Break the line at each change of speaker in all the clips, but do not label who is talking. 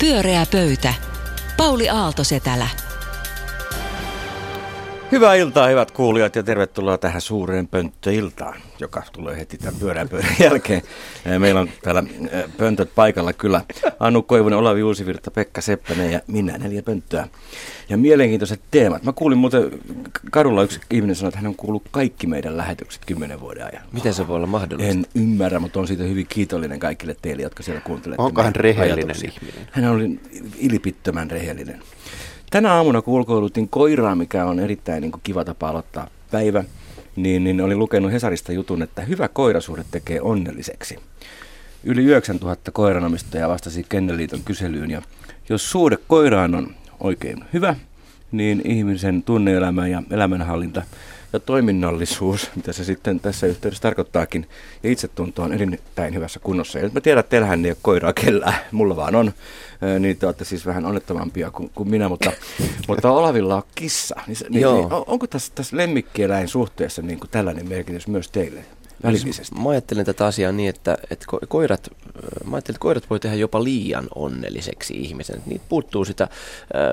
Pyöreä pöytä. Pauli Aaltosetälä.
Hyvää iltaa, hyvät kuulijat, ja tervetuloa tähän suureen pönttöiltaan, joka tulee heti tämän pyörän pöydän jälkeen. Meillä on täällä pöntöt paikalla kyllä. Annu Koivunen, Olavi Uusivirta, Pekka Seppänen ja minä neljä pönttöä. Ja mielenkiintoiset teemat. Mä kuulin muuten, kadulla yksi ihminen sanoi, että hän on kuullut kaikki meidän lähetykset kymmenen vuoden ajan.
Miten se voi olla mahdollista?
En ymmärrä, mutta on siitä hyvin kiitollinen kaikille teille, jotka siellä kuuntelette.
Onko hän rehellinen ajatuksia. ihminen?
Hän oli ilipittömän rehellinen. Tänä aamuna kun ulkoilutin koiraa, mikä on erittäin niin kuin, kiva tapa aloittaa päivä, niin, niin olin lukenut Hesarista jutun, että hyvä koirasuhde tekee onnelliseksi. Yli 9000 koiranomistajaa vastasi Kenneliiton kyselyyn ja jos suhde koiraan on oikein hyvä, niin ihmisen tunneelämä ja elämänhallinta ja toiminnallisuus, mitä se sitten tässä yhteydessä tarkoittaakin, ja itsetunto on erittäin hyvässä kunnossa. Ja mä tiedän, että teillähän ei ole koiraa kellään, mulla vaan on, niin te olette siis vähän onnettomampia kuin, kuin minä, mutta, mutta Olavilla on kissa. Niin, niin, niin, onko tässä, tässä lemmikkieläin suhteessa niin kuin tällainen merkitys myös teille? Välillisesti.
Mä ajattelen tätä asiaa niin, että, että koirat, mä ajattelen, että koirat voi tehdä jopa liian onnelliseksi ihmisen. Niitä puuttuu sitä äh,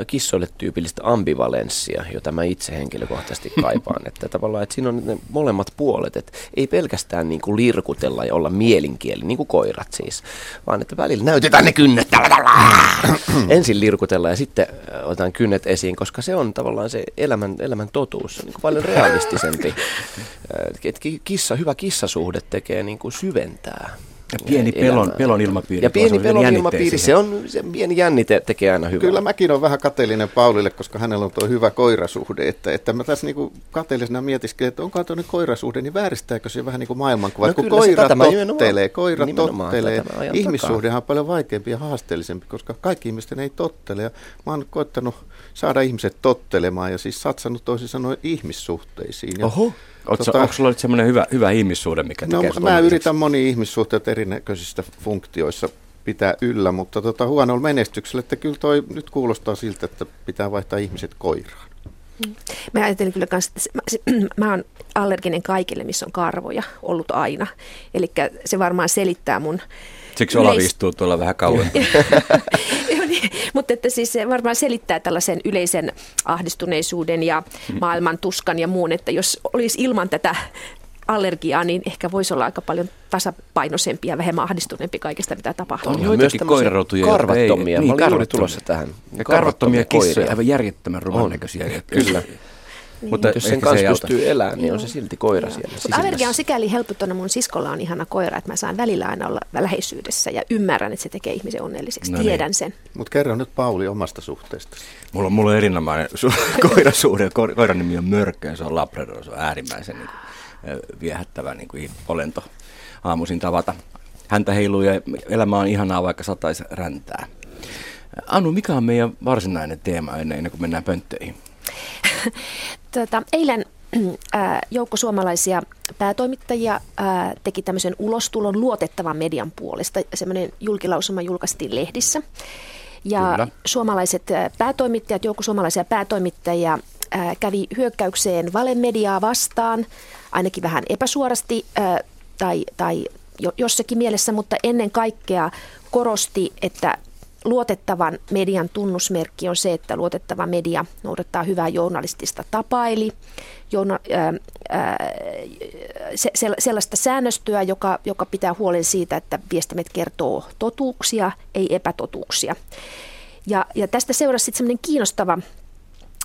kissoille tyypillistä ambivalenssia, jota mä itse henkilökohtaisesti kaipaan. että tavallaan, että siinä on ne molemmat puolet, että ei pelkästään niin kuin lirkutella ja olla mielinkieli, niin kuin koirat siis, vaan että välillä näytetään ne kynnet Ensin lirkutella ja sitten otetaan kynnet esiin, koska se on tavallaan se elämän, elämän totuus, se on niin kuin paljon realistisempi. kissa, hyvä kissa kissasuhde tekee niin kuin syventää.
Ja pieni pelon, pelon ilmapiiri.
Ja pieni pelon ilmapiiri, se on, se pieni jännite tekee aina hyvää.
Kyllä mäkin olen vähän kateellinen Paulille, koska hänellä on tuo hyvä koirasuhde. Että, että mä tässä niinku kateellisena mietiskelin, että onko tuonne koirasuhde, niin vääristääkö se vähän niin kuin maailmankuva. No kun koira tottelee, koira tottelee. Ihmissuhdehan on paljon vaikeampi ja haasteellisempi, koska kaikki ihmisten ei tottele. Ja mä oon koittanut saada ihmiset tottelemaan ja siis satsannut toisin sanoen ihmissuhteisiin. Ja
Oho. Oletko, tota, onko sulla semmoinen hyvä, hyvä ihmissuhde, mikä
no,
tekee
Mä yritän moni ihmissuhteet erinäköisissä funktioissa pitää yllä, mutta tota, huonolla menestyksellä, että kyllä toi nyt kuulostaa siltä, että pitää vaihtaa ihmiset koiraan.
Mä ajattelin kyllä kanssa, että mä, mä oon allerginen kaikille, missä on karvoja ollut aina. Eli se varmaan selittää mun
Siksi Olavi yleis... istuu tuolla vähän kauemmin.
niin, mutta että siis se varmaan selittää tällaisen yleisen ahdistuneisuuden ja hmm. maailman tuskan ja muun, että jos olisi ilman tätä allergiaa, niin ehkä voisi olla aika paljon tasapainoisempi ja vähemmän ahdistuneempi kaikesta, mitä tapahtuu.
On joitakin koirarotuja,
karvattomia. Ei, niin, Mä olin tulossa tähän.
Ja karvattomia kissoja, aivan järjettömän ruman näköisiä.
Kyllä. Niin. Mutta jos sen kanssa pystyy elämään, niin on se silti koira Joo. siellä
Mutta allergia on sikäli helpottunut. Mun siskolla on ihana koira, että mä saan välillä aina olla läheisyydessä ja ymmärrän, että se tekee ihmisen onnelliseksi. No niin. Tiedän niin. sen.
Mutta kerro nyt Pauli omasta suhteesta.
Mulla on, mulla on erinomainen su- koirasuhde. Ko- koiran nimi on Mörkkö se on Labrador. Se on äärimmäisen niin kuin, viehättävä niin kuin olento aamuisin tavata. Häntä heiluu ja elämä on ihanaa, vaikka sataisi räntää. Anu, mikä on meidän varsinainen teema ennen kuin mennään pönttöihin?
tota, eilen joukko suomalaisia päätoimittajia teki tämmöisen ulostulon luotettavan median puolesta. Semmoinen julkilausuma julkaistiin lehdissä. Ja Kyllä. suomalaiset päätoimittajat, joukko suomalaisia päätoimittajia kävi hyökkäykseen valemediaa vastaan, ainakin vähän epäsuorasti tai, tai jossakin mielessä, mutta ennen kaikkea korosti, että luotettavan median tunnusmerkki on se, että luotettava media noudattaa hyvää journalistista tapaa, eli journa, ää, ää, se, sellaista säännöstöä, joka, joka pitää huolen siitä, että viestimet kertoo totuuksia, ei epätotuuksia. Ja, ja tästä seurasi sitten semmoinen kiinnostava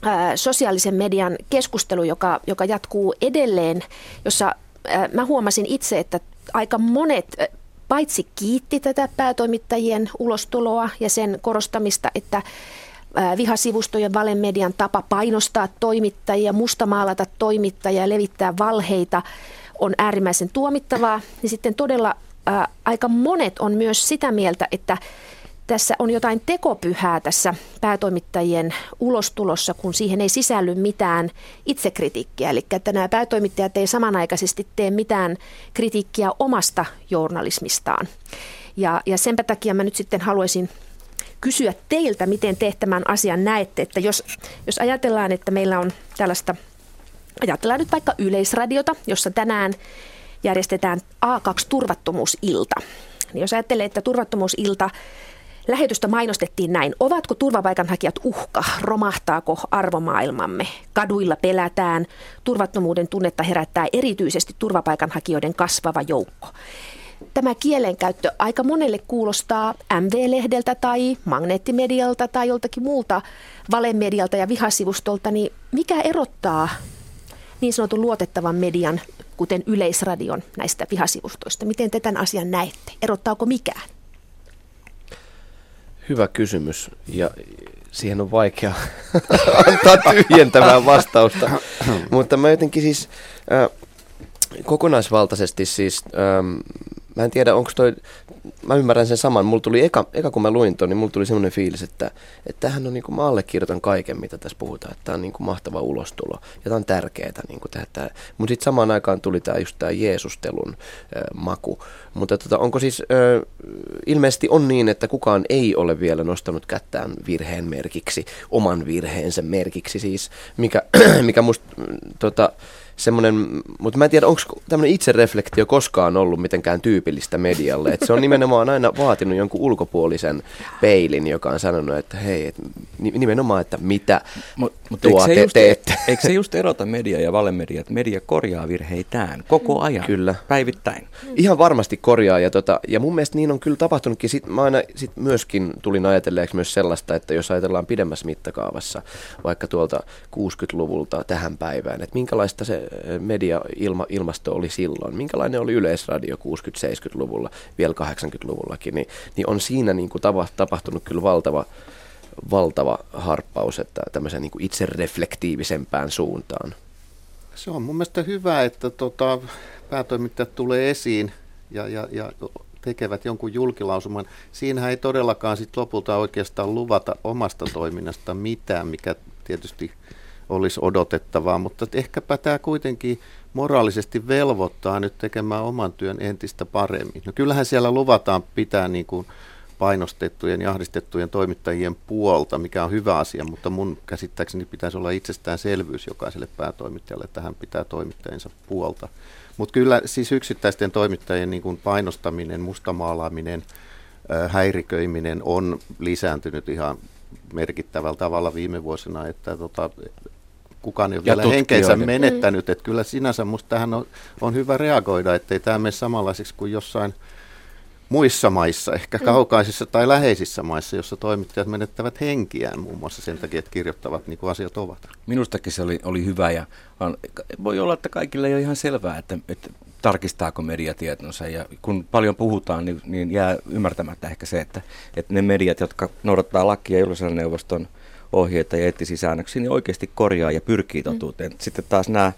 ää, sosiaalisen median keskustelu, joka, joka jatkuu edelleen, jossa ää, mä huomasin itse, että aika monet paitsi kiitti tätä päätoimittajien ulostuloa ja sen korostamista, että vihasivustojen valemedian tapa painostaa toimittajia, mustamaalata toimittajia ja levittää valheita on äärimmäisen tuomittavaa, niin sitten todella ää, aika monet on myös sitä mieltä, että tässä on jotain tekopyhää tässä päätoimittajien ulostulossa, kun siihen ei sisälly mitään itsekritiikkiä. Eli että nämä päätoimittajat ei samanaikaisesti tee mitään kritiikkiä omasta journalismistaan. Ja, ja senpä takia mä nyt sitten haluaisin kysyä teiltä, miten te tämän asian näette, että jos, jos ajatellaan, että meillä on tällaista, ajatellaan nyt vaikka yleisradiota, jossa tänään järjestetään A2-turvattomuusilta. Niin jos ajattelee, että turvattomuusilta Lähetystä mainostettiin näin. Ovatko turvapaikanhakijat uhka? Romahtaako arvomaailmamme? Kaduilla pelätään. Turvattomuuden tunnetta herättää erityisesti turvapaikanhakijoiden kasvava joukko. Tämä kielenkäyttö aika monelle kuulostaa MV-lehdeltä tai magneettimedialta tai joltakin muulta valemedialta ja vihasivustolta, niin mikä erottaa niin sanotun luotettavan median, kuten Yleisradion, näistä vihasivustoista? Miten te tämän asian näette? Erottaako mikään?
Hyvä kysymys ja siihen on vaikea antaa tyhjentävää vastausta. Mutta mä jotenkin siis äh, kokonaisvaltaisesti siis ähm, Mä en tiedä, onko toi, mä ymmärrän sen saman. Mulla tuli eka, eka kun mä luin ton, niin mulla tuli semmoinen fiilis, että, että tämähän on niinku, mä allekirjoitan kaiken, mitä tässä puhutaan. Että tämä on niinku mahtava ulostulo ja tämä on tärkeää niinku tehdä tää. Mutta sitten samaan aikaan tuli tämä just tämä Jeesustelun äh, maku. Mutta tota, onko siis, äh, ilmeisesti on niin, että kukaan ei ole vielä nostanut kättään virheen merkiksi, oman virheensä merkiksi siis, mikä, mikä musta tota, semmoinen, mutta mä en tiedä, onko tämmöinen itsereflektio koskaan ollut mitenkään tyypillistä medialle. Et se on nimenomaan aina vaatinut jonkun ulkopuolisen peilin, joka on sanonut, että hei, et nimenomaan, että mitä
Mut, mut tuo te just, teette. Eikö se just erota media ja valemedia, että media korjaa virheitään koko ajan, kyllä. päivittäin?
Ihan varmasti korjaa, ja, tota, ja mun mielestä niin on kyllä tapahtunutkin. Sit, mä aina sit myöskin tulin ajatelleeksi myös sellaista, että jos ajatellaan pidemmässä mittakaavassa, vaikka tuolta 60-luvulta tähän päivään, että minkälaista se media-ilmasto oli silloin, minkälainen oli yleisradio 60-70-luvulla, vielä 80-luvullakin, niin, niin on siinä niin kuin tapahtunut kyllä valtava, valtava harppaus, että tämmöisen niin kuin itsereflektiivisempään suuntaan.
Se on mun mielestä hyvä, että tota, päätoimittajat tulee esiin ja, ja, ja tekevät jonkun julkilausuman. Siinähän ei todellakaan sit lopulta oikeastaan luvata omasta toiminnasta mitään, mikä tietysti olisi odotettavaa, mutta ehkäpä tämä kuitenkin moraalisesti velvoittaa nyt tekemään oman työn entistä paremmin. No kyllähän siellä luvataan pitää niin kuin painostettujen ja ahdistettujen toimittajien puolta, mikä on hyvä asia, mutta mun käsittääkseni pitäisi olla itsestäänselvyys jokaiselle päätoimittajalle, että hän pitää toimittajansa puolta. Mutta kyllä siis yksittäisten toimittajien niin kuin painostaminen, mustamaalaaminen, häiriköiminen on lisääntynyt ihan merkittävällä tavalla viime vuosina, että tota, kukaan ei ole vielä henkeensä menettänyt. Että kyllä sinänsä minusta tähän on, on hyvä reagoida, ettei tämä mene samanlaiseksi kuin jossain muissa maissa, ehkä mm. kaukaisissa tai läheisissä maissa, jossa toimittajat menettävät henkiään muun muassa sen takia, että kirjoittavat niin kuin asiat ovat.
Minustakin se oli, oli hyvä ja voi olla, että kaikille ei ole ihan selvää, että, että tarkistaako media tietonsa ja kun paljon puhutaan, niin, niin jää ymmärtämättä ehkä se, että, että ne mediat, jotka noudattaa lakia ja neuvoston ohjeita ja eettisiä säännöksiä, niin oikeasti korjaa ja pyrkii mm. totuuteen. Mm. Sitten taas nämä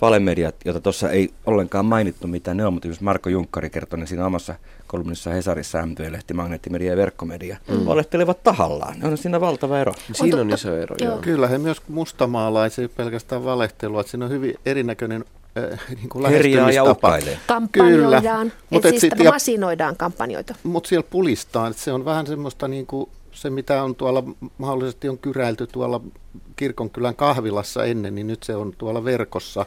valemediat, joita tuossa ei ollenkaan mainittu mitä ne on, mutta jos Marko Junkkari kertoi ne siinä omassa kolumnissa Hesarissa, MTV-lehti, magneettimedia ja verkkomedia, mm. valehtelevat tahallaan. On siinä valtava ero.
Siinä on iso ero,
joo. Kyllä he myös mustamaalaisia pelkästään valehtelua, että siinä on hyvin erinäköinen äh, niin kuin lähestymistapa.
Kampanjoidaan, että siis sit, masinoidaan kampanjoita.
Mutta siellä pulistaa, että se on vähän semmoista niin kuin se, mitä on tuolla mahdollisesti on kyräilty tuolla kirkonkylän kahvilassa ennen, niin nyt se on tuolla verkossa.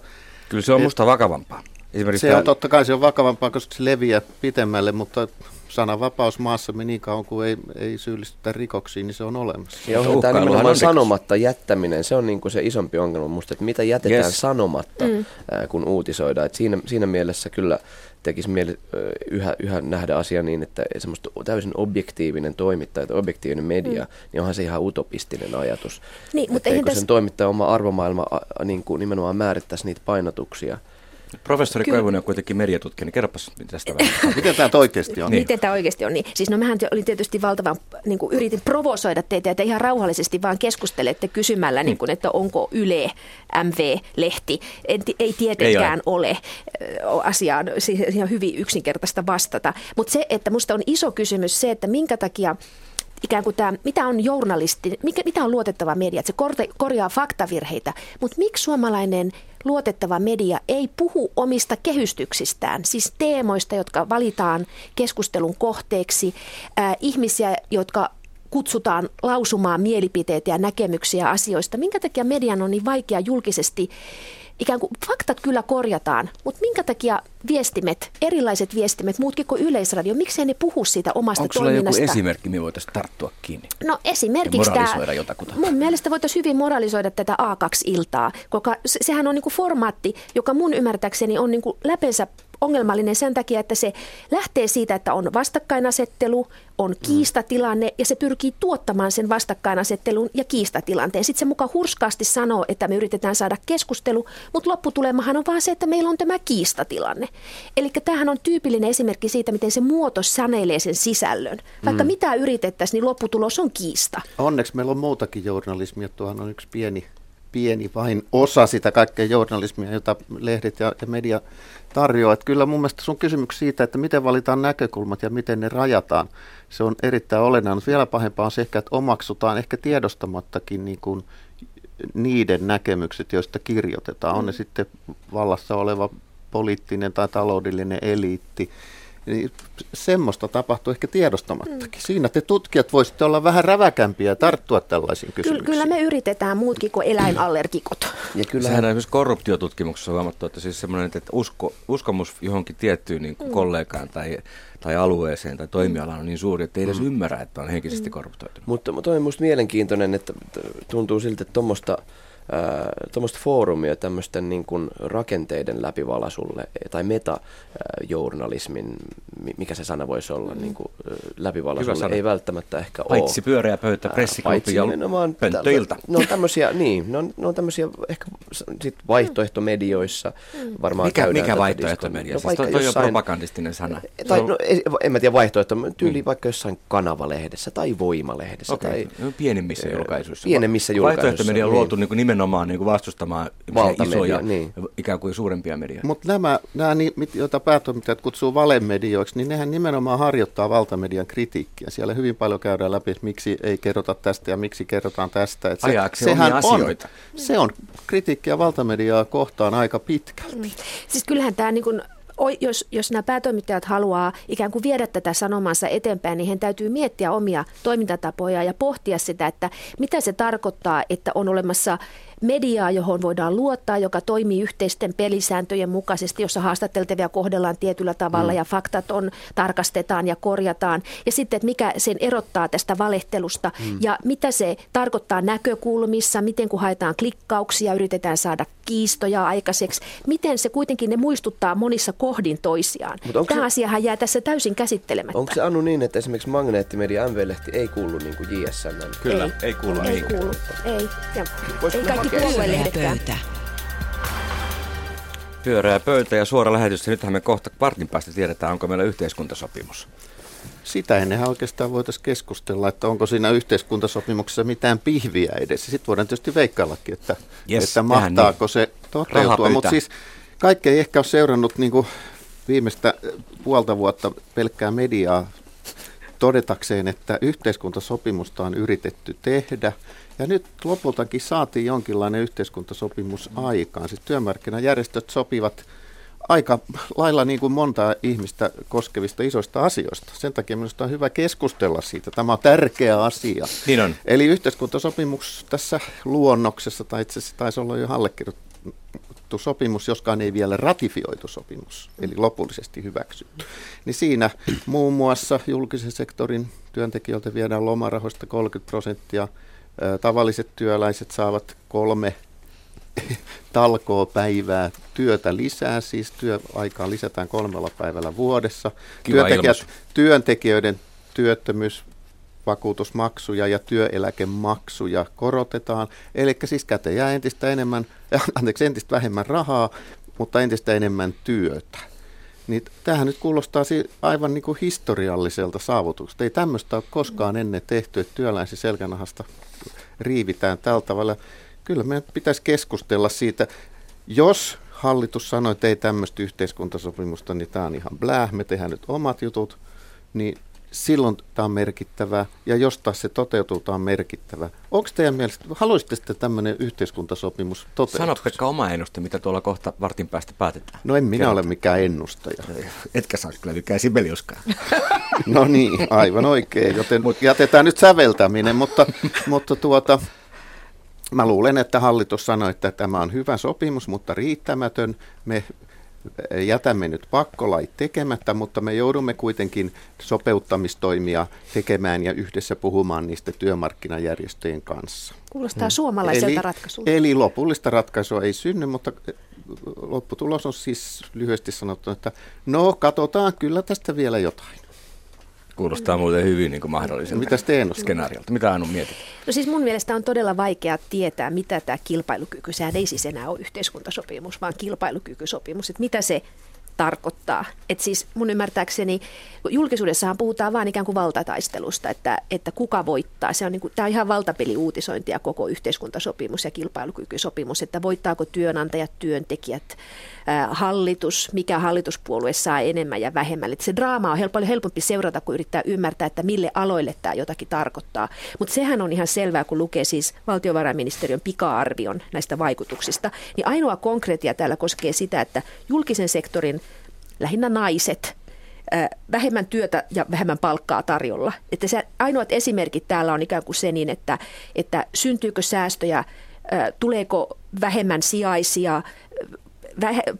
Kyllä se on musta vakavampaa.
Esimerkiksi se on totta kai se on vakavampaa, koska se leviää pitemmälle, mutta sananvapaus maassamme niin kauan kuin ei, ei syyllistytä rikoksiin, niin se on olemassa.
Ja on tämä nimenomaan sanomatta jättäminen, se on niin kuin se isompi ongelma minusta, että mitä jätetään yes. sanomatta, mm. kun uutisoidaan. Että siinä, siinä mielessä kyllä tekisi mieli yhä, yhä nähdä asia niin, että semmoista täysin objektiivinen toimittaja tai objektiivinen media, mm. niin onhan se ihan utopistinen ajatus. Niin, mutta eikö sen toimittaja oma arvomaailma niin kuin nimenomaan määrittäisi niitä painotuksia –
Professori Kyllä. Koivunen on kuitenkin mediatutkija, niin kerropas tästä
vähän. Miten tämä oikeasti on?
Niin. Miten tämä oikeasti on? Niin. Siis no mähän olin tietysti valtavan, niin kuin yritin provosoida teitä, että ihan rauhallisesti vaan keskustelette kysymällä, mm. niin kuin, että onko Yle MV-lehti. En, ei tietenkään ei ole. ole asiaan ihan hyvin yksinkertaista vastata. Mutta se, että musta on iso kysymys se, että minkä takia ikään kuin tämä, mitä on journalisti, mikä, mitä on luotettava media, että se korte, korjaa faktavirheitä, mutta miksi suomalainen luotettava media ei puhu omista kehystyksistään, siis teemoista, jotka valitaan keskustelun kohteeksi, äh, ihmisiä, jotka kutsutaan lausumaan mielipiteitä ja näkemyksiä asioista. Minkä takia median on niin vaikea julkisesti ikään kuin faktat kyllä korjataan, mutta minkä takia viestimet, erilaiset viestimet, muutkin kuin Yleisradio, miksei ne puhu siitä omasta
Onko
toiminnasta?
Onko joku esimerkki, me voitaisiin tarttua kiinni?
No esimerkiksi tämä, mun mielestä voitaisiin hyvin moralisoida tätä A2-iltaa, koska sehän on niin kuin formaatti, joka mun ymmärtääkseni on niin kuin läpensä ongelmallinen sen takia, että se lähtee siitä, että on vastakkainasettelu, on mm. kiistatilanne ja se pyrkii tuottamaan sen vastakkainasettelun ja kiistatilanteen. Sitten se mukaan hurskaasti sanoo, että me yritetään saada keskustelu, mutta lopputulemahan on vaan se, että meillä on tämä kiistatilanne. Eli tämähän on tyypillinen esimerkki siitä, miten se muoto sanelee sen sisällön. Vaikka mm. mitä yritettäisiin, niin lopputulos on kiista.
Onneksi meillä on muutakin journalismia. Tuohan on yksi pieni, pieni vain osa sitä kaikkea journalismia, jota lehdet ja, ja media tarjoaa. Että kyllä mun mielestä sun kysymys siitä, että miten valitaan näkökulmat ja miten ne rajataan, se on erittäin olennainen. Vielä pahempaa on se ehkä, että omaksutaan ehkä tiedostamattakin niin kuin niiden näkemykset, joista kirjoitetaan. On ne mm. sitten vallassa oleva poliittinen tai taloudellinen eliitti niin semmoista tapahtuu ehkä tiedostamattakin. Mm. Siinä te tutkijat voisitte olla vähän räväkämpiä ja tarttua tällaisiin kysymyksiin.
Kyllä me yritetään muutkin kuin eläinallergikot.
Ja kyllä Sehän esimerkiksi korruptiotutkimuksessa on huomattu, että siis semmoinen, että usko, uskomus johonkin tiettyyn niin kuin mm. kollegaan tai, tai alueeseen tai toimialaan on niin suuri, että ei edes mm. ymmärrä, että on henkisesti mm. korruptoitunut.
Mutta toi on minusta mielenkiintoinen, että tuntuu siltä, että tuommoista tuommoista foorumia tämmöisten niin kuin rakenteiden läpivalasulle tai metajournalismin, mikä se sana voisi olla, mm. niin kuin läpivalasulle, ei välttämättä ehkä
ole. Paitsi pyöreä pöytä, pressiklubi ja pönttöiltä.
Ne on tämmöisiä, niin, ne on, ne on tämmöisiä ehkä sit vaihtoehtomedioissa mm. varmaan
Mikä, mikä vaihtoehtomedia? No, siis toi, toi jossain, on propagandistinen sana.
Tai, no, en mä tiedä vaihtoehto, tyyli mm. vaikka jossain kanavalehdessä tai voimalehdessä.
Okay. Tai, no, pienemmissä julkaisuissa.
Pienemmissä julkaisuissa.
Vaihtoehtomedia on luotu niin. Niin nimenomaan niin kuin vastustamaan isoja, niin. ikään kuin suurempia medioita.
Mutta nämä, nämä, joita päätoimittajat kutsuu valemedioiksi, niin nehän nimenomaan harjoittaa valtamedian kritiikkiä. Siellä hyvin paljon käydään läpi, että miksi ei kerrota tästä ja miksi kerrotaan tästä.
Että se, sehän on, asioita.
Se on kritiikkiä valtamediaa kohtaan aika pitkälti. Mm.
Siis kyllähän tämä niin kuin jos, jos nämä päätoimittajat haluaa ikään kuin viedä tätä sanomansa eteenpäin, niin he täytyy miettiä omia toimintatapoja ja pohtia sitä, että mitä se tarkoittaa, että on olemassa mediaa, johon voidaan luottaa, joka toimii yhteisten pelisääntöjen mukaisesti, jossa haastateltavia kohdellaan tietyllä tavalla mm. ja faktat on, tarkastetaan ja korjataan. Ja sitten, että mikä sen erottaa tästä valehtelusta mm. ja mitä se tarkoittaa näkökulmissa, miten kun haetaan klikkauksia, yritetään saada kiistoja aikaiseksi, miten se kuitenkin ne muistuttaa monissa kohdin toisiaan. Tämä se, asiahan jää tässä täysin käsittelemättä.
Onko se Anu niin, että esimerkiksi Magneettimedia MV-lehti ei kuulu niin kuin JSN?
Kyllä, ei, ei kuulu.
Ei, ei kuulu, ei. Ja ei kaikki puoluelehdetkään.
Pyörää pöytä ja suora lähetys. Nythän me kohta kvartin päästä tiedetään, onko meillä yhteiskuntasopimus.
Sitä ennenhän oikeastaan voitaisiin keskustella, että onko siinä yhteiskuntasopimuksessa mitään pihviä edes. Sitten voidaan tietysti veikkaillakin, että, yes, että mahtaako niin. se toteutua. Mutta siis kaikki ei ehkä ole seurannut niin kuin viimeistä puolta vuotta pelkkää mediaa todetakseen, että yhteiskuntasopimusta on yritetty tehdä. Ja nyt lopultakin saatiin jonkinlainen yhteiskuntasopimus aikaan. Siis työmarkkinajärjestöt sopivat aika lailla niin kuin monta ihmistä koskevista isoista asioista. Sen takia minusta on hyvä keskustella siitä. Tämä on tärkeä asia.
Niin on.
Eli yhteiskuntasopimus tässä luonnoksessa, tai itse asiassa taisi olla jo allekirjoitettu sopimus, joskaan ei vielä ratifioitu sopimus, eli lopullisesti hyväksytty. Niin siinä muun muassa julkisen sektorin työntekijöiltä viedään lomarahoista 30 prosenttia, tavalliset työläiset saavat kolme talkoopäivää työtä lisää, siis työaikaa lisätään kolmella päivällä vuodessa. Työntekijät, työntekijöiden työttömyysvakuutusmaksuja ja työeläkemaksuja korotetaan, eli siis käteen jää entistä enemmän, anteeksi, entistä vähemmän rahaa, mutta entistä enemmän työtä. Niin tämähän nyt kuulostaa aivan niin kuin historialliselta saavutukselta. Ei tämmöistä ole koskaan ennen tehty, että työläisi selkänahasta riivitään tällä tavalla. Kyllä meidän pitäisi keskustella siitä, jos hallitus sanoi, että ei tämmöistä yhteiskuntasopimusta, niin tämä on ihan blää, me tehdään nyt omat jutut, niin silloin tämä on merkittävä, ja jos taas se toteutuu, tämä on merkittävä. Onko teidän mielestä, haluaisitte tämmöinen yhteiskuntasopimus toteutua?
Sano Pekka oma ennuste, mitä tuolla kohta vartin päästä päätetään.
No en minä Kerrotaan. ole mikään ennustaja.
Etkä saa kyllä mikään Sibeliuskaan.
no niin, aivan oikein, joten jätetään nyt säveltäminen, mutta, mutta tuota, Mä luulen, että hallitus sanoi, että tämä on hyvä sopimus, mutta riittämätön. Me jätämme nyt pakkolait tekemättä, mutta me joudumme kuitenkin sopeuttamistoimia tekemään ja yhdessä puhumaan niistä työmarkkinajärjestöjen kanssa.
Kuulostaa hmm. suomalaiselta eli, ratkaisulta.
Eli lopullista ratkaisua ei synny, mutta lopputulos on siis lyhyesti sanottu, että no katsotaan kyllä tästä vielä jotain.
Kuulostaa muuten hyvin niin mahdolliselta
Mitä te
skenaariolta. Mitä Anu mietit?
No siis mun mielestä on todella vaikea tietää, mitä tämä kilpailukyky, sehän ei siis enää ole yhteiskuntasopimus, vaan kilpailukykysopimus, että mitä se tarkoittaa. Et siis mun ymmärtääkseni julkisuudessahan puhutaan vain ikään kuin valtataistelusta, että, että kuka voittaa. Se on, niin kuin, tämä on ihan valtapeliuutisointia koko yhteiskuntasopimus ja kilpailukykysopimus, että voittaako työnantajat, työntekijät, hallitus, mikä hallituspuolue saa enemmän ja vähemmän. Et se draama on paljon helpompi seurata, kun yrittää ymmärtää, että mille aloille tämä jotakin tarkoittaa. Mutta sehän on ihan selvää, kun lukee siis valtiovarainministeriön pika-arvion näistä vaikutuksista, niin ainoa konkreettia täällä koskee sitä, että julkisen sektorin lähinnä naiset, vähemmän työtä ja vähemmän palkkaa tarjolla. Että se ainoat esimerkit täällä on ikään kuin se niin, että, että syntyykö säästöjä, tuleeko vähemmän sijaisia,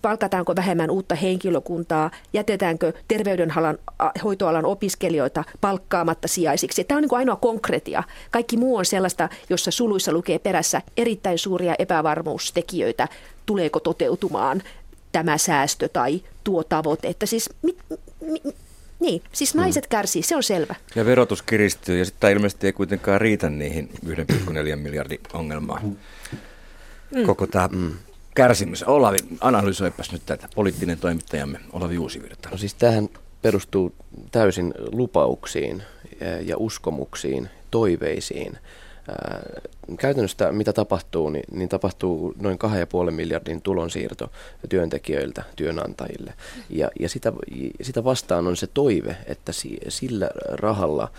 palkataanko vähemmän uutta henkilökuntaa, jätetäänkö terveydenhalan hoitoalan opiskelijoita palkkaamatta sijaisiksi. Tämä on niin kuin ainoa konkretia. Kaikki muu on sellaista, jossa suluissa lukee perässä erittäin suuria epävarmuustekijöitä, tuleeko toteutumaan tämä säästö tai tuo tavoite. Että siis, mi, mi, niin, siis hmm. naiset kärsii, se on selvä.
Ja verotus kiristyy ja sitten ilmeisesti ei kuitenkaan riitä niihin 1,4 miljardin ongelmaan. Mm. Koko tämä mm. Kärsimys. Olavi, analysoipas nyt tätä, poliittinen toimittajamme Olavi Uusivirta.
No siis tähän perustuu täysin lupauksiin ja uskomuksiin, toiveisiin käytännössä mitä tapahtuu, niin, niin tapahtuu noin 2,5 miljardin tulonsiirto työntekijöiltä työnantajille. Ja, ja sitä, sitä vastaan on se toive, että sillä rahalla,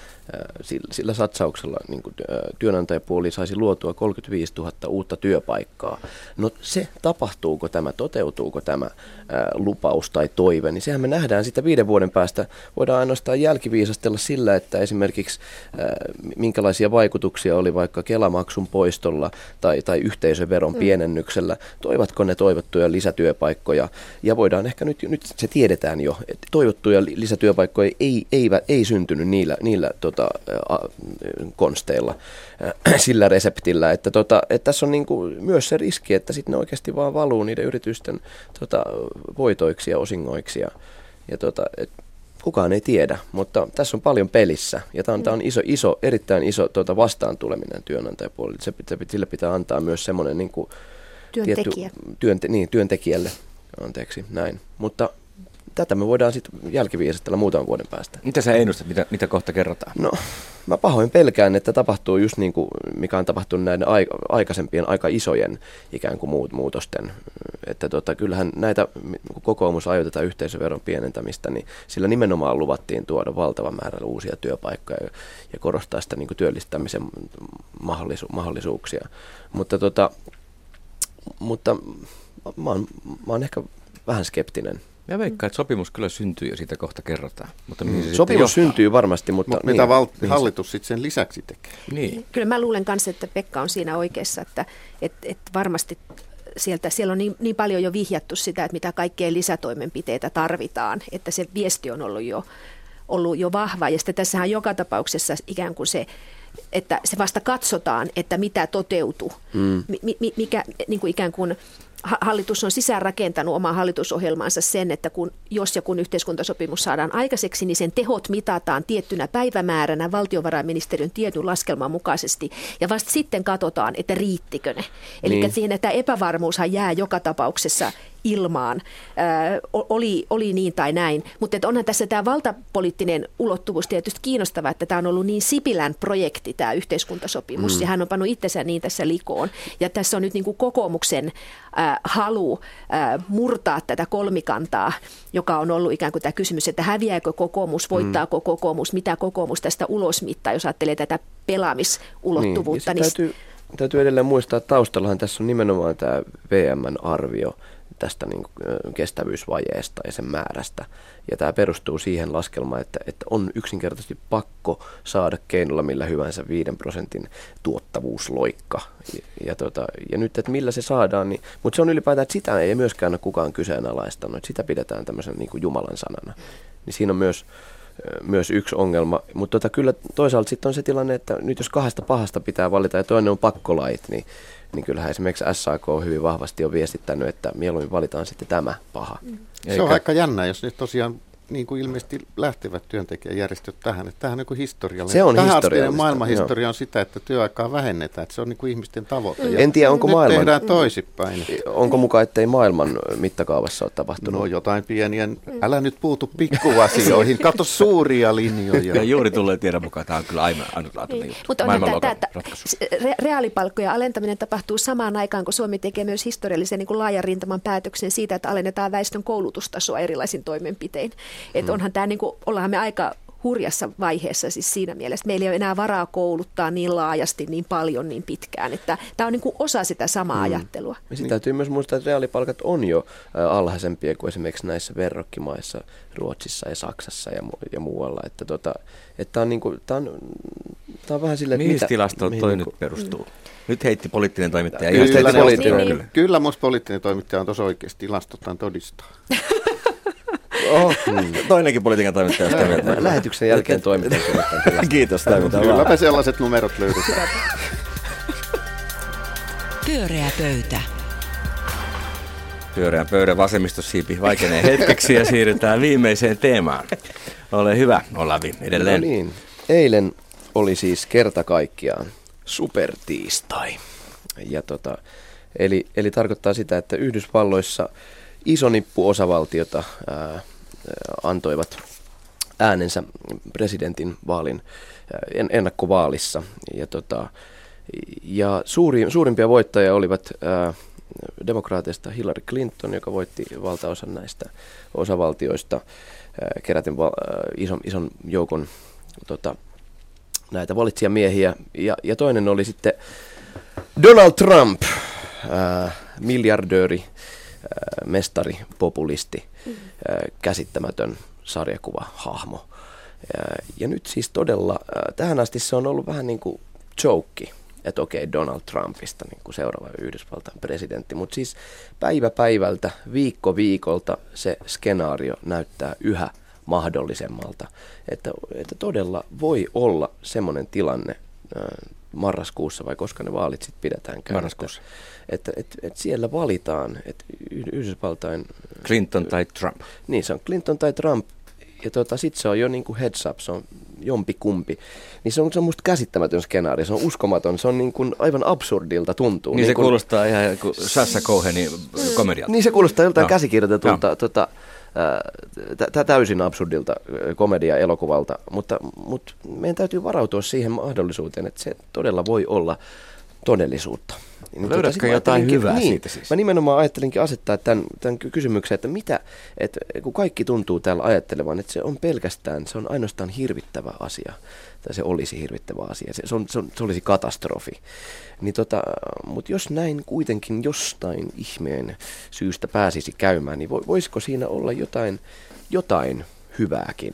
sillä satsauksella niin kuin työnantajapuoli saisi luotua 35 000 uutta työpaikkaa. No se, tapahtuuko tämä, toteutuuko tämä lupaus tai toive, niin sehän me nähdään sitä viiden vuoden päästä. Voidaan ainoastaan jälkiviisastella sillä, että esimerkiksi minkälaisia vaikutuksia oli vaikka Kelamaksun poistolla tai, tai yhteisöveron mm. pienennyksellä. Toivatko ne toivottuja lisätyöpaikkoja? Ja voidaan ehkä nyt, nyt se tiedetään jo, että toivottuja lisätyöpaikkoja ei, ei, ei syntynyt niillä, niillä tota, a, konsteilla, äh, sillä reseptillä. Että, tota, että tässä on niin kuin myös se riski, että sitten ne oikeasti vaan valuu niiden yritysten tota, voitoiksi ja osingoiksi. Ja, ja tota, et, kukaan ei tiedä, mutta tässä on paljon pelissä ja tämä on, tämä on iso, iso, erittäin iso tuota, vastaan tuleminen työnantajapuolelle. Se, se, sille pitää antaa myös semmoinen niin kuin,
Työntekijä.
Tietty, työnte, niin, työntekijälle, anteeksi, näin. Mutta tätä me voidaan sitten jälkiviisastella muutaman vuoden päästä.
Mitä sä ennustat, mitä, mitä kohta kerrotaan?
No, mä pahoin pelkään, että tapahtuu just niin kuin, mikä on tapahtunut näiden aikaisempien aika isojen ikään kuin muut, muutosten. Että tota, kyllähän näitä, kun kokoomus ajoitetaan yhteisöveron pienentämistä, niin sillä nimenomaan luvattiin tuoda valtava määrä uusia työpaikkoja ja, ja korostaa sitä niin kuin työllistämisen mahdollisu, mahdollisuuksia. Mutta, tota, mutta mä oon, mä oon ehkä vähän skeptinen
Mä veikkaan, että sopimus kyllä syntyy ja siitä kohta kerrotaan.
Mutta mm. se sopimus syntyy varmasti, mutta... Mut
niin, mitä val- niin. hallitus sitten sen lisäksi tekee?
Niin. Kyllä mä luulen kanssa, että Pekka on siinä oikeassa, että et, et varmasti sieltä, siellä on niin, niin paljon jo vihjattu sitä, että mitä kaikkea lisätoimenpiteitä tarvitaan, että se viesti on ollut jo, ollut jo vahva. Ja sitten tässähän joka tapauksessa ikään kuin se että se vasta katsotaan, että mitä toteutuu, mm. mikä niin kuin ikään kuin hallitus on sisään rakentanut omaa hallitusohjelmaansa sen, että kun, jos ja kun yhteiskuntasopimus saadaan aikaiseksi, niin sen tehot mitataan tiettynä päivämääränä valtiovarainministeriön tietyn laskelman mukaisesti. Ja vasta sitten katsotaan, että riittikö ne. Eli niin. siihen, että epävarmuushan jää joka tapauksessa ilmaan, ö, oli, oli niin tai näin. Mutta onhan tässä tämä valtapoliittinen ulottuvuus tietysti kiinnostava, että tämä on ollut niin Sipilän projekti tämä yhteiskuntasopimus, mm. ja hän on pannut itsensä niin tässä likoon. Ja tässä on nyt niin kuin kokoomuksen äh, halu äh, murtaa tätä kolmikantaa, joka on ollut ikään kuin tämä kysymys, että häviääkö kokoomus, voittaako mm. kokoomus, mitä kokoomus tästä ulosmittaa, jos ajattelee tätä pelaamisulottuvuutta.
Niin, niin täytyy, täytyy edelleen muistaa, että taustallahan tässä on nimenomaan tämä VMn arvio tästä niin kuin kestävyysvajeesta ja sen määrästä. Ja tämä perustuu siihen laskelmaan, että, että on yksinkertaisesti pakko saada keinolla millä hyvänsä 5 prosentin tuottavuusloikka. Ja, ja, tota, ja nyt, että millä se saadaan, niin, mutta se on ylipäätään, että sitä ei myöskään ole kukaan kyseenalaistanut, että sitä pidetään tämmöisen niin kuin Jumalan sanana. Niin siinä on myös myös yksi ongelma. Mutta tota, kyllä toisaalta sitten on se tilanne, että nyt jos kahdesta pahasta pitää valita ja toinen on pakkolait, niin, niin kyllähän esimerkiksi SAK hyvin vahvasti on viestittänyt, että mieluummin valitaan sitten tämä paha. Mm.
Se on aika jännä, jos nyt tosiaan niin kuin ilmeisesti lähtevät työntekijäjärjestöt tähän. Että tämähän on niin historiallinen.
Se on Tähän historiallista.
maailmanhistoria joo. on sitä, että työaikaa vähennetään. Että se on niin kuin ihmisten tavoite. Ja
en tiedä, onko
nyt
maailman...
tehdään toisipäin.
Onko mukaan, ettei maailman mittakaavassa ole tapahtunut?
No jotain pieniä. Älä nyt puutu pikkuasioihin. Kato suuria linjoja.
Ja juuri tulee tiedon mukaan. Tämä on kyllä aina ainutlaatuinen
niin. Mutta on tämä, että re- reaalipalkkojen alentaminen tapahtuu samaan aikaan, kun Suomi tekee myös historiallisen niin kuin laajan rintaman päätöksen siitä, että alennetaan väestön koulutustasoa erilaisin toimenpitein. Että mm. onhan tämä, niin kuin, ollaan me aika hurjassa vaiheessa siis siinä mielessä, että meillä ei ole enää varaa kouluttaa niin laajasti, niin paljon, niin pitkään. Että tämä on niin kuin osa sitä samaa mm. ajattelua.
Ja sitten täytyy myös muistaa, että reaalipalkat on jo alhaisempia kuin esimerkiksi näissä verrokkimaissa, Ruotsissa ja Saksassa ja, mu- ja muualla. Että tota, että on, niin kuin, tämä on, tämä on vähän silleen,
että Mihin tilastoon toi niin kuin, nyt perustuu? Mm. Nyt heitti poliittinen toimittaja.
Kyllä, kyllä, poliittinen. Niin, niin. kyllä musta poliittinen toimittaja on tuossa oikeasti tilastotaan todistaa.
Oh, hmm. Toinenkin politiikan toimittaja.
Lähetyksen jälkeen toimittaja.
Kiitos.
Kylläpä sellaiset numerot löydetään.
Pyöreä pöytä.
Pyöreän pöydän vasemmistosiipi vaikenee hetkeksi ja siirrytään viimeiseen teemaan. Ole hyvä, Olavi, edelleen.
No niin. Eilen oli siis kerta kaikkiaan supertiistai. Ja tota, eli, eli tarkoittaa sitä, että Yhdysvalloissa iso nippu osavaltiota ää, antoivat äänensä presidentin vaalin ennakkovaalissa. Ja, tota, ja suuri, suurimpia voittajia olivat ää, demokraateista Hillary Clinton, joka voitti valtaosan näistä osavaltioista, ää, keräten val, ää, ison, ison joukon tota, näitä valitsijamiehiä. Ja, ja toinen oli sitten Donald Trump, ää, miljardööri, mestari, populisti, käsittämätön sarjakuva, hahmo. Ja, nyt siis todella, tähän asti se on ollut vähän niin kuin joke, että okei, Donald Trumpista niin kuin seuraava Yhdysvaltain presidentti. Mutta siis päivä päivältä, viikko viikolta se skenaario näyttää yhä mahdollisemmalta. Että, että todella voi olla semmoinen tilanne marraskuussa vai koska ne vaalit sitten pidetään
Marraskuussa.
Että et, et siellä valitaan, että Yhdysvaltain...
Clinton tai Trump.
Niin, se on Clinton tai Trump. Ja tota, sitten se on jo niin kuin heads up, se on jompi kumpi. Niin se on, se on musta käsittämätön skenaario, se on uskomaton, se on niin kuin aivan absurdilta tuntuu.
Niin, niin se kun, kuulostaa ihan kuin Sassa Cohenin komedialta.
Niin se kuulostaa joltain no. käsikirjoitetulta no. tota, täysin absurdilta komedia-elokuvalta, mutta, mutta meidän täytyy varautua siihen mahdollisuuteen, että se todella voi olla todellisuutta.
Niin Löydätkö tuota, jotain hyvää
niin,
siitä siis?
Mä nimenomaan ajattelinkin asettaa tämän, tämän kysymyksen, että mitä, että kun kaikki tuntuu täällä ajattelevan, että se on pelkästään, se on ainoastaan hirvittävä asia, tai se olisi hirvittävä asia, se, se, on, se, on, se olisi katastrofi. Niin tota, mutta jos näin kuitenkin jostain ihmeen syystä pääsisi käymään, niin voisiko siinä olla jotain, jotain hyvääkin?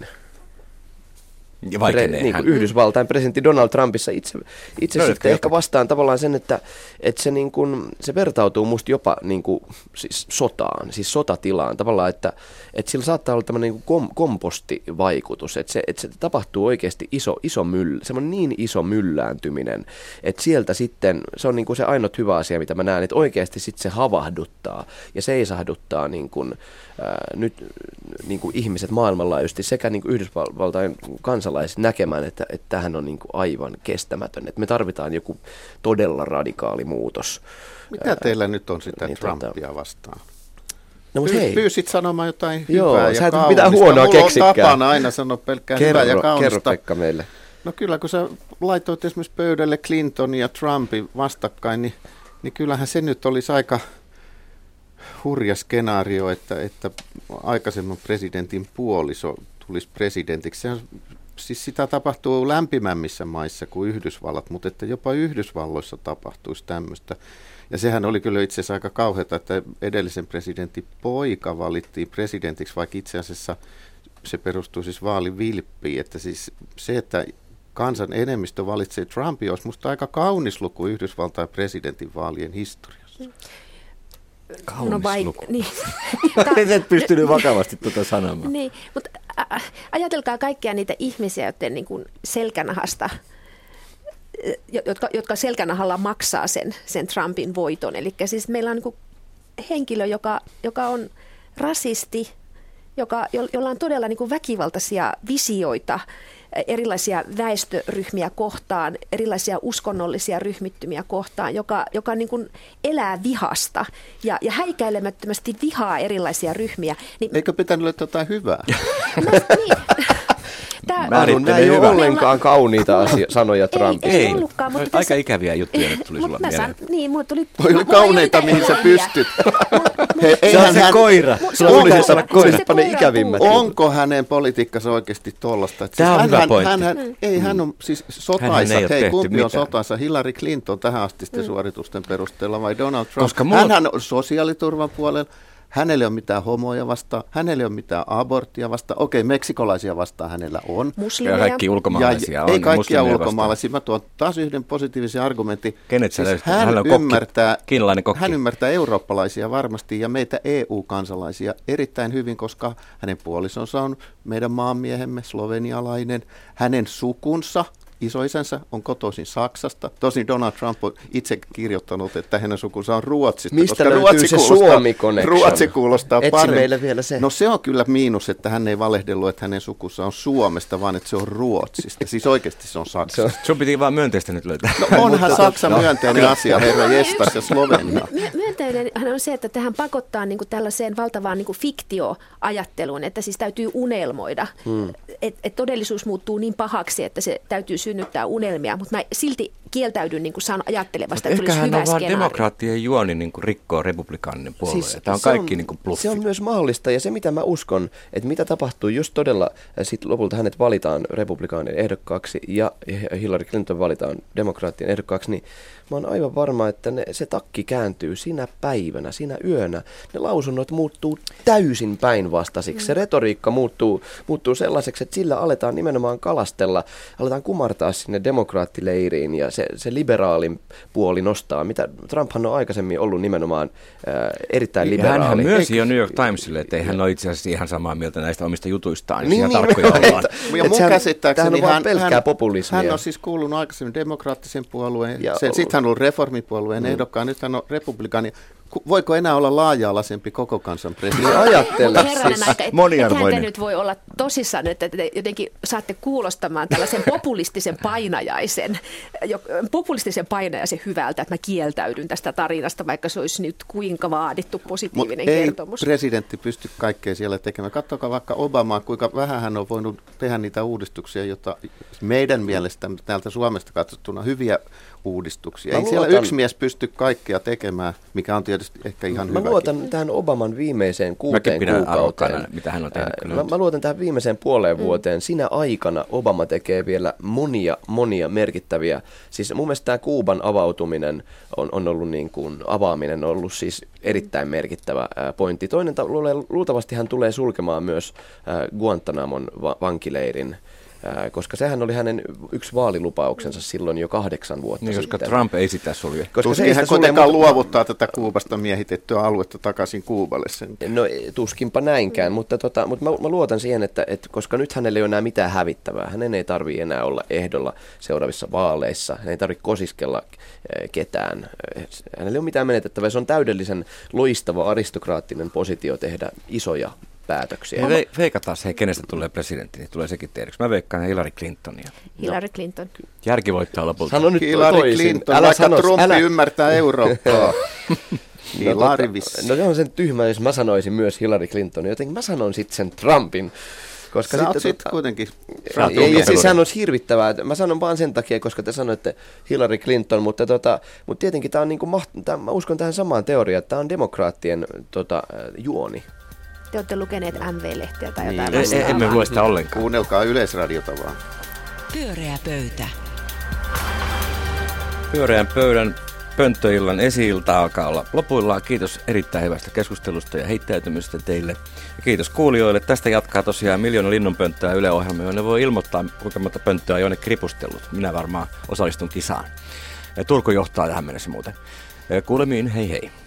Pre,
niin kuin Yhdysvaltain presidentti Donald Trumpissa itse, itse sitten ehkä vastaan tavallaan sen, että, että se, niin kuin, se vertautuu musta jopa niin kuin, siis sotaan, siis sotatilaan. Tavallaan, että, että sillä saattaa olla tämmöinen niin kom, kompostivaikutus, että se, että se tapahtuu oikeasti iso, iso myll, semmoinen niin iso myllääntyminen, että sieltä sitten, se on niin kuin se ainut hyvä asia, mitä mä näen, että oikeasti sitten se havahduttaa ja seisahduttaa niin kuin, ää, nyt niin kuin ihmiset maailmanlaajuisesti sekä niin kuin Yhdysvaltain kansalaiset näkemään, että, että tähän on niin kuin aivan kestämätön. Että me tarvitaan joku todella radikaali muutos.
Mitä teillä nyt on sitä niin, tota- Trumpia tota, vastaan?
No, Py, hei.
Pyysit sanomaan jotain
Joo,
hyvää ja
kaunista. mitään huonoa
Mulla keksikään. on tapana aina sanoa pelkkää kerro, hyvää ja kaunista.
Kerro Pekka meille.
No kyllä, kun sä laitoit esimerkiksi pöydälle Clinton ja Trumpin vastakkain, niin, niin kyllähän se nyt olisi aika hurja skenaario, että, että aikaisemman presidentin puoliso tulisi presidentiksi. Se on siis sitä tapahtuu lämpimämmissä maissa kuin Yhdysvallat, mutta että jopa Yhdysvalloissa tapahtuisi tämmöistä. Ja sehän oli kyllä itse asiassa aika kauheata, että edellisen presidentin poika valittiin presidentiksi, vaikka itse asiassa se perustuu siis vaalivilppiin. Että siis se, että kansan enemmistö valitsee Trumpia, olisi musta aika kaunis luku Yhdysvaltain presidentinvaalien historiassa.
Kaunis no vaik- luku. Niin. et pystynyt vakavasti tuota sanomaan.
Niin, mutta ajatelkaa kaikkia niitä ihmisiä, joiden niin kuin selkänahasta jotka, jotka selkänahalla maksaa sen, sen Trumpin voiton. Eli siis meillä on niin henkilö, joka, joka on rasisti, joka, jolla on todella niin väkivaltaisia visioita erilaisia väestöryhmiä kohtaan, erilaisia uskonnollisia ryhmittymiä kohtaan, joka, joka niin kuin elää vihasta ja, ja häikäilemättömästi vihaa erilaisia ryhmiä.
Niin, Eikö pitänyt olla jotain hyvää?
No, niin.
Tämä, Manu, nämä ei ole ollenkaan kauniita asia, sanoja Trumpista.
Ei, ei ollutkaan. Mutta Aika tässä... ikäviä juttuja nyt tuli sulla mieleen.
niin, mulla tuli...
Toi oli kauneita, mihin sä pystyt.
He, se on se hän, koira.
Sulla tulisi sanoa koira.
Koira ikävimmät. Onko hänen politiikkansa oikeasti tollasta?
Tämä on
siis
hyvä hän, pointti.
Hän, hän, ei, hän on siis sotaisa. Hei, kumpi on sotaisa? Hillary Clinton tähän asti mm. suoritusten perusteella vai Donald Trump? Hänhän on sosiaaliturvan puolella Hänellä ei ole mitään homoja vastaan, hänellä ei ole mitään aborttia vastaan. Okei, meksikolaisia vastaan hänellä on.
Muslimeja. Ja kaikki ulkomaalaisia ja, on.
Ei kaikkia ulkomaalaisia. Mä tuon taas yhden positiivisen argumentin.
Kenet siis
hän, hän, on ymmärtää, kokki. hän ymmärtää eurooppalaisia varmasti ja meitä EU-kansalaisia erittäin hyvin, koska hänen puolisonsa on meidän maanmiehemme, slovenialainen. Hänen sukunsa – isoisänsä on kotoisin Saksasta. Tosin Donald Trump on itse kirjoittanut, että hänen sukunsa on Ruotsista.
Mistä koska Ruotsi se suomi
Ruotsi kuulostaa
Etsi
paremmin.
meille vielä se.
No se on kyllä miinus, että hän ei valehdellut, että hänen sukussa on Suomesta, vaan että se on Ruotsista. Siis oikeasti se on Saksa.
Sun piti vaan myönteistä nyt löytää.
No onhan Saksa no. myönteinen asia, herra Jestas ja Slovenia.
Myönteinen on se, että tähän pakottaa niin kuin tällaiseen valtavaan niin kuin fiktioajatteluun, että siis täytyy unelmoida. Hmm. Et, et todellisuus muuttuu niin pahaksi, että se täytyy synnyttää unelmia, mutta mä silti kieltäydyn niin kuin saan ajattelevasta, että tulisi hyvä on vaan
demokraattien juoni niin kuin rikkoo republikaaninen puolue. Siis Tämä on kaikki
on,
niin kuin bluffi.
Se on myös mahdollista ja se mitä mä uskon, että mitä tapahtuu, jos todella sit lopulta hänet valitaan republikaanin ehdokkaaksi ja Hillary Clinton valitaan demokraattien ehdokkaaksi, niin mä oon aivan varma, että ne, se takki kääntyy sinä päivänä, sinä yönä. Ne lausunnot muuttuu täysin päinvastaisiksi. Se retoriikka muuttuu, muuttuu sellaiseksi, että sillä aletaan nimenomaan kalastella, aletaan kumartaa sinne demokraattileiriin ja se, se liberaalin puoli nostaa, mitä Trumphan on aikaisemmin ollut nimenomaan äh, erittäin liberaali.
Hän myönsi jo New York Timesille, että ei hän ole itse asiassa ihan samaa mieltä näistä omista jutuistaan. Niin, niin, tarkkoja niin, ollaan.
Ja mun käsittääkseni
hän, hän,
hän on siis kuulunut aikaisemmin demokraattisen puolueen, ja, sitten hän on ollut reformipuolueen mm. ehdokkaan, nyt hän on republikaani voiko enää olla laaja-alaisempi koko kansan presidentti?
Ajattele. Siis aika, Moniarvoinen. te nyt voi olla tosissaan, että te jotenkin saatte kuulostamaan tällaisen populistisen painajaisen, populistisen painajaisen hyvältä, että mä kieltäydyn tästä tarinasta, vaikka se olisi nyt kuinka vaadittu positiivinen
Mut
kertomus.
ei presidentti pysty kaikkea siellä tekemään. Katsokaa vaikka Obamaa, kuinka vähän hän on voinut tehdä niitä uudistuksia, joita meidän mielestä täältä Suomesta katsottuna hyviä uudistuksia. Mä Ei luotan, siellä yksi mies pysty kaikkea tekemään, mikä on tietysti ehkä ihan
hyvä. Mä luotan tähän Obaman viimeiseen kuuteen kuukauteen.
mitä hän on tehnyt.
Mä, mä luotan tähän viimeiseen puoleen mm. vuoteen. Sinä aikana Obama tekee vielä monia, monia merkittäviä. Siis mun mielestä tämä Kuuban avautuminen on, on ollut niin kuin, avaaminen on ollut siis erittäin merkittävä pointti. Toinen, luultavasti hän tulee sulkemaan myös Guantanamon va- vankileirin koska sehän oli hänen yksi vaalilupauksensa silloin jo kahdeksan vuotta
niin,
sitten.
koska Trump ei sitä sulje.
Koska tuskin hän kuitenkaan mutta... luovuttaa tätä Kuubasta miehitettyä aluetta takaisin Kuuballe sen.
No tuskinpa näinkään, mm. mutta, tota, mutta mä, mä luotan siihen, että, että koska nyt hänelle ei ole enää mitään hävittävää, hänen ei tarvitse enää olla ehdolla seuraavissa vaaleissa, hän ei tarvitse kosiskella ketään, hänellä ei ole mitään menetettävää, se on täydellisen loistava aristokraattinen positio tehdä isoja päätöksiä.
Me veikataan se, kenestä tulee presidentti, niin tulee sekin tiedoksi. Mä veikkaan Hillary Clintonia.
Hillary Clinton.
Järki voittaa lopulta.
Sano nyt Hillary toisin. Clinton, älä vaikka sano, Trumpi älä... ymmärtää Eurooppaa.
No, tota, no se on sen tyhmä, jos mä sanoisin myös Hillary Clinton, joten mä sanon sitten sen Trumpin.
Koska Sä sitten, sit tota, kuitenkin...
Ei, ei, siis sehän olisi hirvittävää. Mä sanon vaan sen takia, koska te sanoitte Hillary Clinton, mutta, tota, mutta tietenkin tämä on niinku maht- tää, mä uskon tähän samaan teoriaan, että tämä on demokraattien tota, juoni.
Te olette lukeneet MV-lehteä tai jotain niin.
vastaavaa. Emme lue sitä ollenkaan.
Kuunnelkaa yleisradiota vaan.
Pyöreä pöytä.
Pyöreän pöydän pönttöillan esi-ilta alkaa olla lopuillaan. Kiitos erittäin hyvästä keskustelusta ja heittäytymistä teille. Ja kiitos kuulijoille. Tästä jatkaa tosiaan miljoona linnunpönttöä Yle Ohjelma, jonne voi ilmoittaa, kuinka monta pönttöä on jonne kripustellut. Minä varmaan osallistun kisaan. Ja Turku johtaa tähän mennessä muuten. Kuulemiin, hei hei.